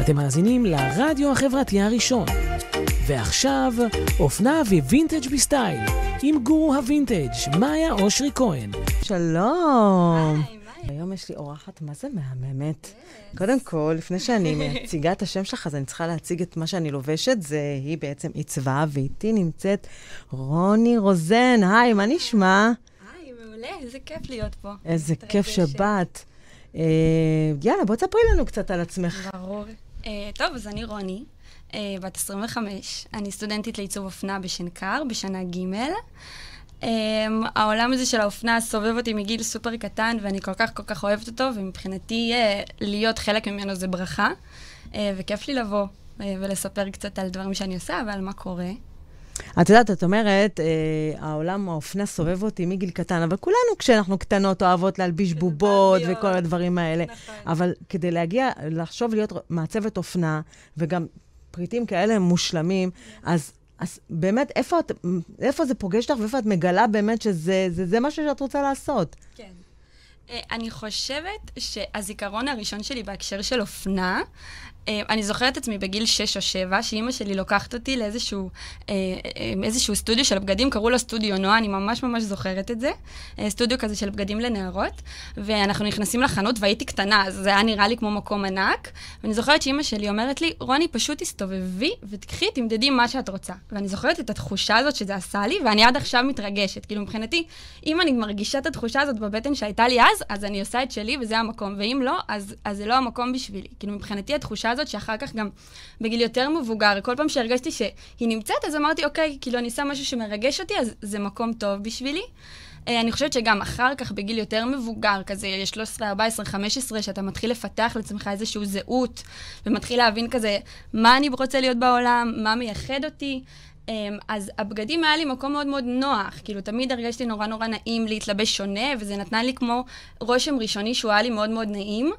אתם מאזינים לרדיו החברתי הראשון. ועכשיו, אופנה ווינטג' בסטייל, עם גורו הווינטג', מאיה אושרי כהן. שלום. היום יש לי אורחת, מה זה מהממת? קודם כל, לפני שאני מציגה את השם שלך, אז אני צריכה להציג את מה שאני לובשת. זה, היא בעצם עיצבה, ואיתי נמצאת רוני רוזן. היי, מה נשמע? היי, מעולה, איזה כיף להיות פה. איזה כיף שבאת. אה, יאללה, בוא תספרי לנו קצת על עצמך. ברור. אה, טוב, אז אני רוני, אה, בת 25. אני סטודנטית לעיצוב אופנה בשנקר, בשנה ג'. Um, העולם הזה של האופנה סובב אותי מגיל סופר קטן, ואני כל כך כל כך אוהבת אותו, ומבחינתי uh, להיות חלק ממנו זה ברכה. Uh, וכיף לי לבוא uh, ולספר קצת על דברים שאני עושה ועל מה קורה. את יודעת, את אומרת, אה, העולם, האופנה סובב אותי מגיל קטן, אבל כולנו כשאנחנו קטנות אוהבות להלביש בובות וכל הדברים האלה. נכון. אבל כדי להגיע, לחשוב להיות מעצבת אופנה, וגם פריטים כאלה מושלמים, אז אז באמת, איפה, את, איפה זה פוגש אותך ואיפה את מגלה באמת שזה זה, זה מה שאת רוצה לעשות? כן. אה, אני חושבת שהזיכרון הראשון שלי בהקשר של אופנה אני זוכרת את עצמי בגיל 6 או 7, שאימא שלי לוקחת אותי לאיזשהו אה, אה, איזשהו סטודיו של בגדים, קראו לו סטודיו נועה, אני ממש ממש זוכרת את זה. סטודיו כזה של בגדים לנערות, ואנחנו נכנסים לחנות והייתי קטנה, אז זה היה נראה לי כמו מקום ענק. ואני זוכרת שאימא שלי אומרת לי, רוני, פשוט תסתובבי ותקחי, תמדדי מה שאת רוצה. ואני זוכרת את התחושה הזאת שזה עשה לי, ואני עד עכשיו מתרגשת. כאילו, מבחינתי, אם אני מרגישה את התחושה הזאת בבטן שהייתה לי אז, אז אני עושה את שלי וזה המקום, ואם לא, אז, אז זה לא המקום בשבילי. כאילו, מבחינתי התחושה הזאת שאחר כך גם בגיל יותר מבוגר, כל פעם שהרגשתי שהיא נמצאת, אז אמרתי, אוקיי, כאילו אני עושה משהו שמרגש אותי, אז זה מקום טוב בשבילי. אה, אני חושבת שגם אחר כך, בגיל יותר מבוגר, כזה 13, 14, 15, שאתה מתחיל לפתח לעצמך איזושהי זהות, ומתחיל להבין כזה מה אני רוצה להיות בעולם, מה מייחד אותי. אמ, אז הבגדים היה לי מקום מאוד מאוד נוח, כאילו תמיד הרגשתי נורא נורא נעים להתלבש שונה, וזה נתן לי כמו רושם ראשוני שהוא היה לי מאוד מאוד נעים.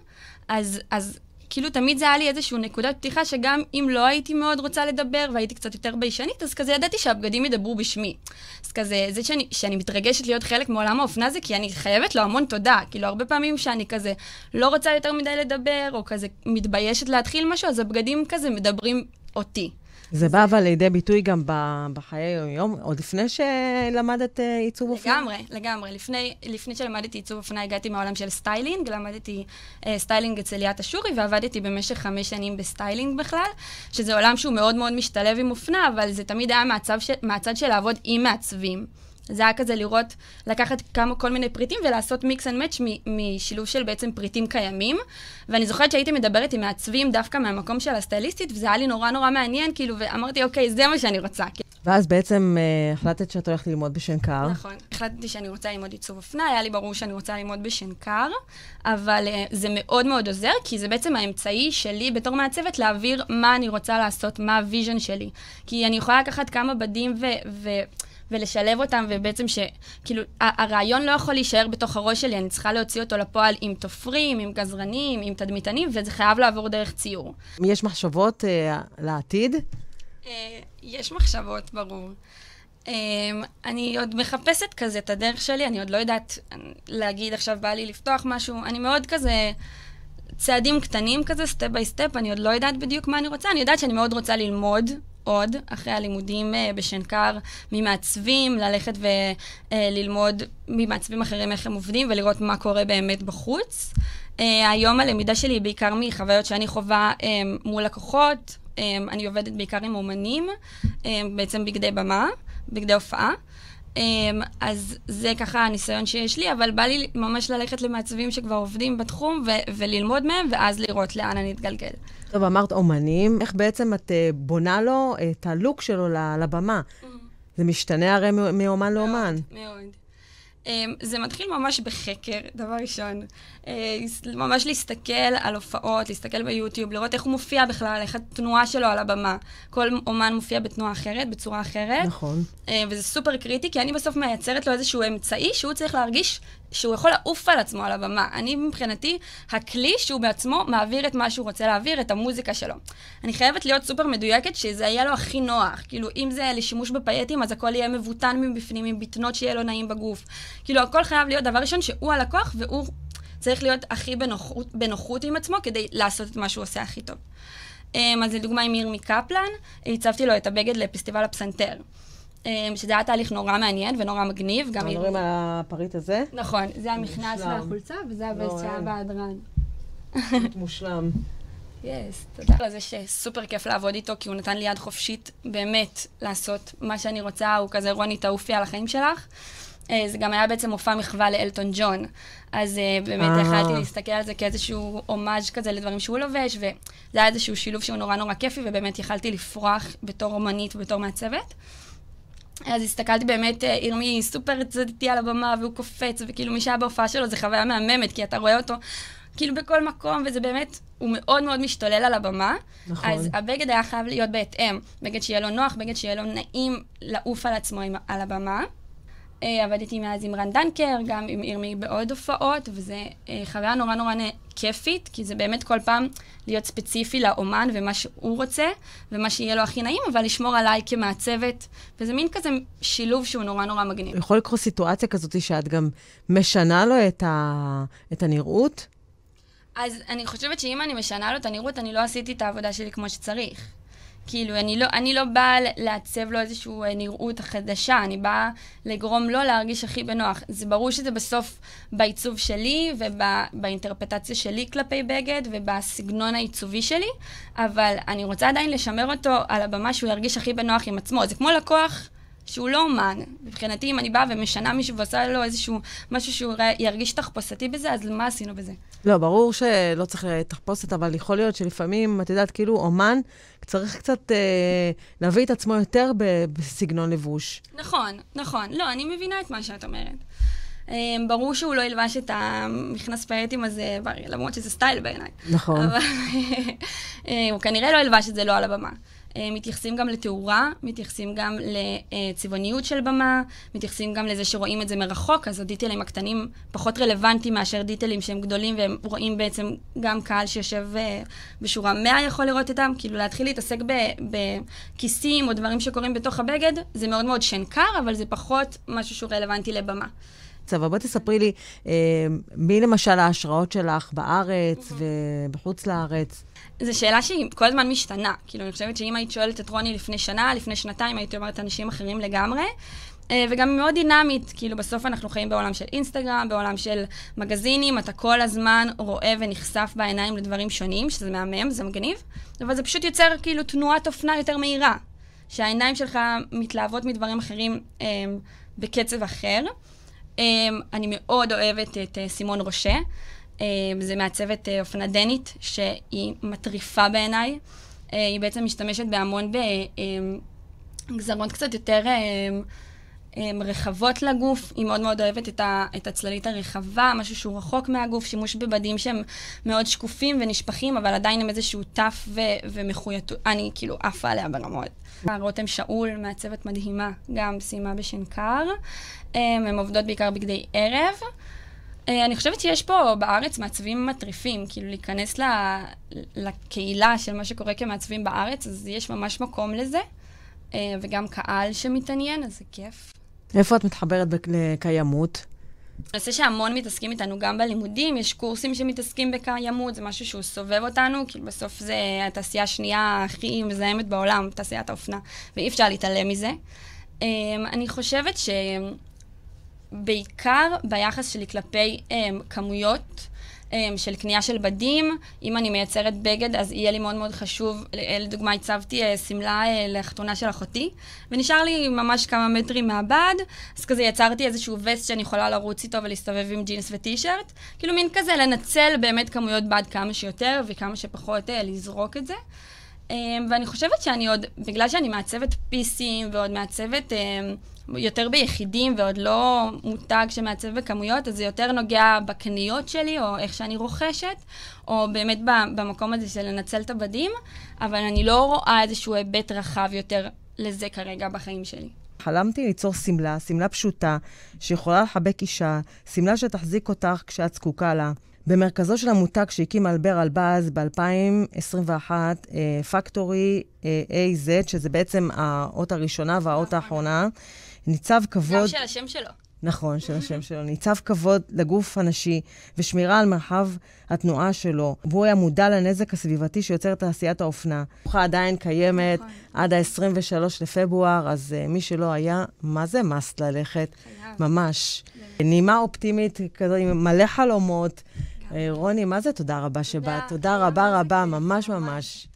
אז, אז כאילו תמיד זה היה לי איזושהי נקודת פתיחה שגם אם לא הייתי מאוד רוצה לדבר והייתי קצת יותר ביישנית, אז כזה ידעתי שהבגדים ידברו בשמי. אז כזה, זה שאני, שאני מתרגשת להיות חלק מעולם האופנה זה כי אני חייבת לו המון תודה. כאילו, הרבה פעמים שאני כזה לא רוצה יותר מדי לדבר, או כזה מתביישת להתחיל משהו, אז הבגדים כזה מדברים אותי. זה בא אבל לידי ביטוי גם בחיי היום, עוד לפני שלמדת אה, עיצוב אופנה? לגמרי, לגמרי. לפני, לפני שלמדתי עיצוב אופנה, הגעתי מהעולם של styling, למדתי uh, styling אצל ליאת אשורי, ועבדתי במשך חמש שנים ב styling בכלל, שזה עולם שהוא מאוד מאוד משתלב עם אופנה, אבל זה תמיד היה מהצד של, מהצד של לעבוד עם מעצבים. זה היה כזה לראות, לקחת כמה, כל מיני פריטים ולעשות mix and match משילוב של בעצם פריטים קיימים. ואני זוכרת שהייתי מדברת עם מעצבים דווקא מהמקום של הסטייליסטית, וזה היה לי נורא נורא מעניין, כאילו, ואמרתי, אוקיי, זה מה שאני רוצה. ואז בעצם אה, החלטת שאת הולכת ללמוד בשנקר. נכון. החלטתי שאני רוצה ללמוד עיצוב אופנה, היה לי ברור שאני רוצה ללמוד בשנקר, אבל אה, זה מאוד מאוד עוזר, כי זה בעצם האמצעי שלי בתור מעצבת להעביר מה אני רוצה לעשות, מה ה vision שלי. כי אני יכולה לקחת כמה בדים ו... ו- ולשלב אותם, ובעצם ש... כאילו, הרעיון לא יכול להישאר בתוך הראש שלי, אני צריכה להוציא אותו לפועל עם תופרים, עם גזרנים, עם תדמיתנים, וזה חייב לעבור דרך ציור. יש מחשבות אה, לעתיד? אה, יש מחשבות, ברור. אה, אני עוד מחפשת כזה את הדרך שלי, אני עוד לא יודעת להגיד עכשיו בא לי לפתוח משהו, אני מאוד כזה... צעדים קטנים כזה, step by step, אני עוד לא יודעת בדיוק מה אני רוצה, אני יודעת שאני מאוד רוצה ללמוד עוד, אחרי הלימודים uh, בשנקר, ממעצבים, ללכת וללמוד uh, ממעצבים אחרים איך הם עובדים ולראות מה קורה באמת בחוץ. Uh, היום הלמידה שלי היא בעיקר מחוויות שאני חווה um, מול לקוחות, um, אני עובדת בעיקר עם אומנים, um, בעצם בגדי במה, בגדי הופעה. Um, אז זה ככה הניסיון שיש לי, אבל בא לי ממש ללכת למעצבים שכבר עובדים בתחום ו- וללמוד מהם, ואז לראות לאן אני אתגלגל. טוב, אמרת אומנים, איך בעצם את uh, בונה לו את הלוק שלו לבמה? Mm-hmm. זה משתנה הרי מאומן לאומן. מאוד, מאוד. Um, זה מתחיל ממש בחקר, דבר ראשון. Uh, ממש להסתכל על הופעות, להסתכל ביוטיוב, לראות איך הוא מופיע בכלל, איך התנועה שלו על הבמה. כל אומן מופיע בתנועה אחרת, בצורה אחרת. נכון. Uh, וזה סופר קריטי, כי אני בסוף מייצרת לו איזשהו אמצעי שהוא צריך להרגיש שהוא יכול לעוף על עצמו על הבמה. אני מבחינתי, הכלי שהוא בעצמו מעביר את מה שהוא רוצה להעביר, את המוזיקה שלו. אני חייבת להיות סופר מדויקת, שזה יהיה לו הכי נוח. כאילו, אם זה לשימוש בפייטים, אז הכל יהיה מבוטן מבפנים, עם בטנות שיהיה לו נעים בגוף. כאילו, הכל חייב להיות דבר ראשון שהוא הלקוח, והוא צריך להיות הכי בנוחות, בנוחות עם עצמו כדי לעשות את מה שהוא עושה הכי טוב. אמ, אז לדוגמה עם ירמי קפלן, הצבתי לו את הבגד לפסטיבל הפסנתר. אמ, שזה היה תהליך נורא מעניין ונורא מגניב. גם מדברים על הפריט הזה? נכון, זה המכנס והחולצה, וזה הווסט שהיה בהדרן. מושלם. יס, תודה על זה שסופר כיף לעבוד איתו, כי הוא נתן לי יד חופשית באמת לעשות מה שאני רוצה, הוא כזה, רוני, תעופי על החיים שלך. אה, זה גם היה בעצם מופע מחווה לאלטון ג'ון. אז uh, באמת אה. יכלתי להסתכל על זה כאיזשהו הומאז' כזה לדברים שהוא לובש, וזה היה איזשהו שילוב שהוא נורא נורא כיפי, ובאמת יכלתי לפרוח בתור אומנית ובתור מעצבת. אז הסתכלתי באמת, ירמי סופר צד איתי על הבמה, והוא קופץ, וכאילו מי שהיה בהופעה שלו זה חוויה מהממת, כי אתה רואה אותו כאילו בכל מקום, וזה באמת, הוא מאוד מאוד משתולל על הבמה. נכון. אז הבגד היה חייב להיות בהתאם. בגד שיהיה לו נוח, בגד שיהיה לו נעים לעוף על עצמו עם, על הבמה. אה, עבדתי מאז עם רן דנקר, גם עם ירמי בעוד הופעות, וזו אה, חוויה נורא נורא כיפית, כי זה באמת כל פעם להיות ספציפי לאומן ומה שהוא רוצה, ומה שיהיה לו הכי נעים, אבל לשמור עליי כמעצבת, וזה מין כזה שילוב שהוא נורא נורא מגניב. יכול לקרות סיטואציה כזאת שאת גם משנה לו את, ה... את הנראות? אז אני חושבת שאם אני משנה לו את הנראות, אני לא עשיתי את העבודה שלי כמו שצריך. כאילו, אני לא, אני לא באה לעצב לו איזושהי אה, נראות חדשה, אני באה לגרום לו להרגיש הכי בנוח. זה ברור שזה בסוף בעיצוב שלי ובאינטרפטציה שלי כלפי בגד ובסגנון העיצובי שלי, אבל אני רוצה עדיין לשמר אותו על הבמה שהוא ירגיש הכי בנוח עם עצמו. זה כמו לקוח... שהוא לא אומן. מבחינתי, אם אני באה ומשנה מישהו ועושה לו איזשהו משהו שהוא ירגיש תחפושתי בזה, אז מה עשינו בזה? לא, ברור שלא צריך תחפושת, אבל יכול להיות שלפעמים, את יודעת, כאילו, אומן צריך קצת אה, להביא את עצמו יותר בסגנון לבוש. נכון, נכון. לא, אני מבינה את מה שאת אומרת. אה, ברור שהוא לא ילבש את המכנס פייטים הזה, למרות שזה סטייל בעיניי. נכון. אבל אה, הוא כנראה לא ילבש את זה לא על הבמה. אה, מתייחסים גם לתאורה, מתייחסים גם לצבעוניות של במה, מתייחסים גם לזה שרואים את זה מרחוק, אז הדיטלים הקטנים פחות רלוונטיים מאשר דיטלים שהם גדולים, והם רואים בעצם גם קהל שיושב אה, בשורה 100 יכול לראות אותם, כאילו להתחיל להתעסק בכיסים או דברים שקורים בתוך הבגד, זה מאוד מאוד שנקר, אבל זה פחות משהו שהוא רלוונטי לבמה. אבל בואי תספרי לי, אה, מי למשל ההשראות שלך בארץ ובחוץ לארץ? זו שאלה שהיא כל הזמן משתנה. כאילו, אני חושבת שאם היית שואלת את רוני לפני שנה, לפני שנתיים, הייתי אומרת אנשים אחרים לגמרי. אה, וגם מאוד דינמית, כאילו בסוף אנחנו חיים בעולם של אינסטגרם, בעולם של מגזינים, אתה כל הזמן רואה ונחשף בעיניים לדברים שונים, שזה מהמם, זה מגניב, אבל זה פשוט יוצר כאילו תנועת אופנה יותר מהירה, שהעיניים שלך מתלהבות מדברים אחרים אה, בקצב אחר. אה, אני מאוד אוהבת את אה, סימון רושה. אה, זה מעצבת אה, אופנה דנית, שהיא מטריפה בעיניי. אה, היא בעצם משתמשת בהמון בגזרות קצת יותר רחבות לגוף. היא מאוד מאוד אוהבת את, הצללית הרחבה, משהו שהוא רחוק מהגוף, שימוש בבדים שהם מאוד שקופים ונשפכים, אבל עדיין הם איזשהו טף ומחויטות. אני כאילו עפה עליה ברמות. רותם שאול, מעצבת מדהימה, גם סיימה בשנקר. הן עובדות בעיקר בגדי ערב. אה, אני חושבת שיש פה בארץ מעצבים מטריפים, כאילו להיכנס לקהילה של מה שקורה כמעצבים בארץ, אז יש ממש מקום לזה, אה, וגם קהל שמתעניין, אז זה כיף. איפה את מתחברת לקיימות? נושא שהמון מתעסקים איתנו גם בלימודים, יש קורסים שמתעסקים בקיימות, זה משהו שהוא סובב אותנו, כי בסוף זה התעשייה השנייה הכי מזהמת בעולם, תעשיית האופנה, ואי אפשר להתעלם מזה. אה, אני חושבת ש... בעיקר ביחס שלי כלפי um, כמויות של קנייה של בדים. אם אני מייצרת בגד, אז יהיה לי מאוד מאוד חשוב, לדוגמה, הצבתי uh, שמלה uh, לחתונה של אחותי, ונשאר לי ממש כמה מטרים מהבד, אז כזה יצרתי איזשהו וסט שאני יכולה לרוץ איתו ולהסתובב עם ג'ינס וטישרט. כאילו מין כזה לנצל באמת כמויות בד כמה שיותר וכמה שפחות uh, לזרוק את זה. Um, ואני חושבת שאני עוד, בגלל שאני מעצבת פיסים ועוד מעצבת... Um, יותר ביחידים ועוד לא מותג שמעצב בכמויות, אז זה יותר נוגע בקניות שלי, או איך שאני רוכשת, או באמת במקום הזה של לנצל את הבדים, אבל אני לא רואה איזשהו היבט רחב יותר לזה כרגע בחיים שלי. חלמתי ליצור שמלה, שמלה פשוטה, שיכולה לחבק אישה, שמלה שתחזיק אותך כשאת זקוקה לה. במרכזו של המותג שהקים אלבר אלבז ב-2021, פקטורי AZ, שזה בעצם האות הראשונה והאות האחרונה. ניצב כבוד... גם של השם שלו. נכון, של השם שלו. ניצב כבוד לגוף הנשי ושמירה על מרחב התנועה שלו. והוא היה מודע לנזק הסביבתי שיוצר תעשיית האופנה. התנועה עדיין קיימת נכון. עד ה-23 לפברואר, אז uh, מי שלא היה, מה זה must ללכת? חייב. ממש. נימה אופטימית כזו, עם מלא חלומות. אה, רוני, מה זה תודה רבה שבאת? תודה רבה רבה, ממש ממש.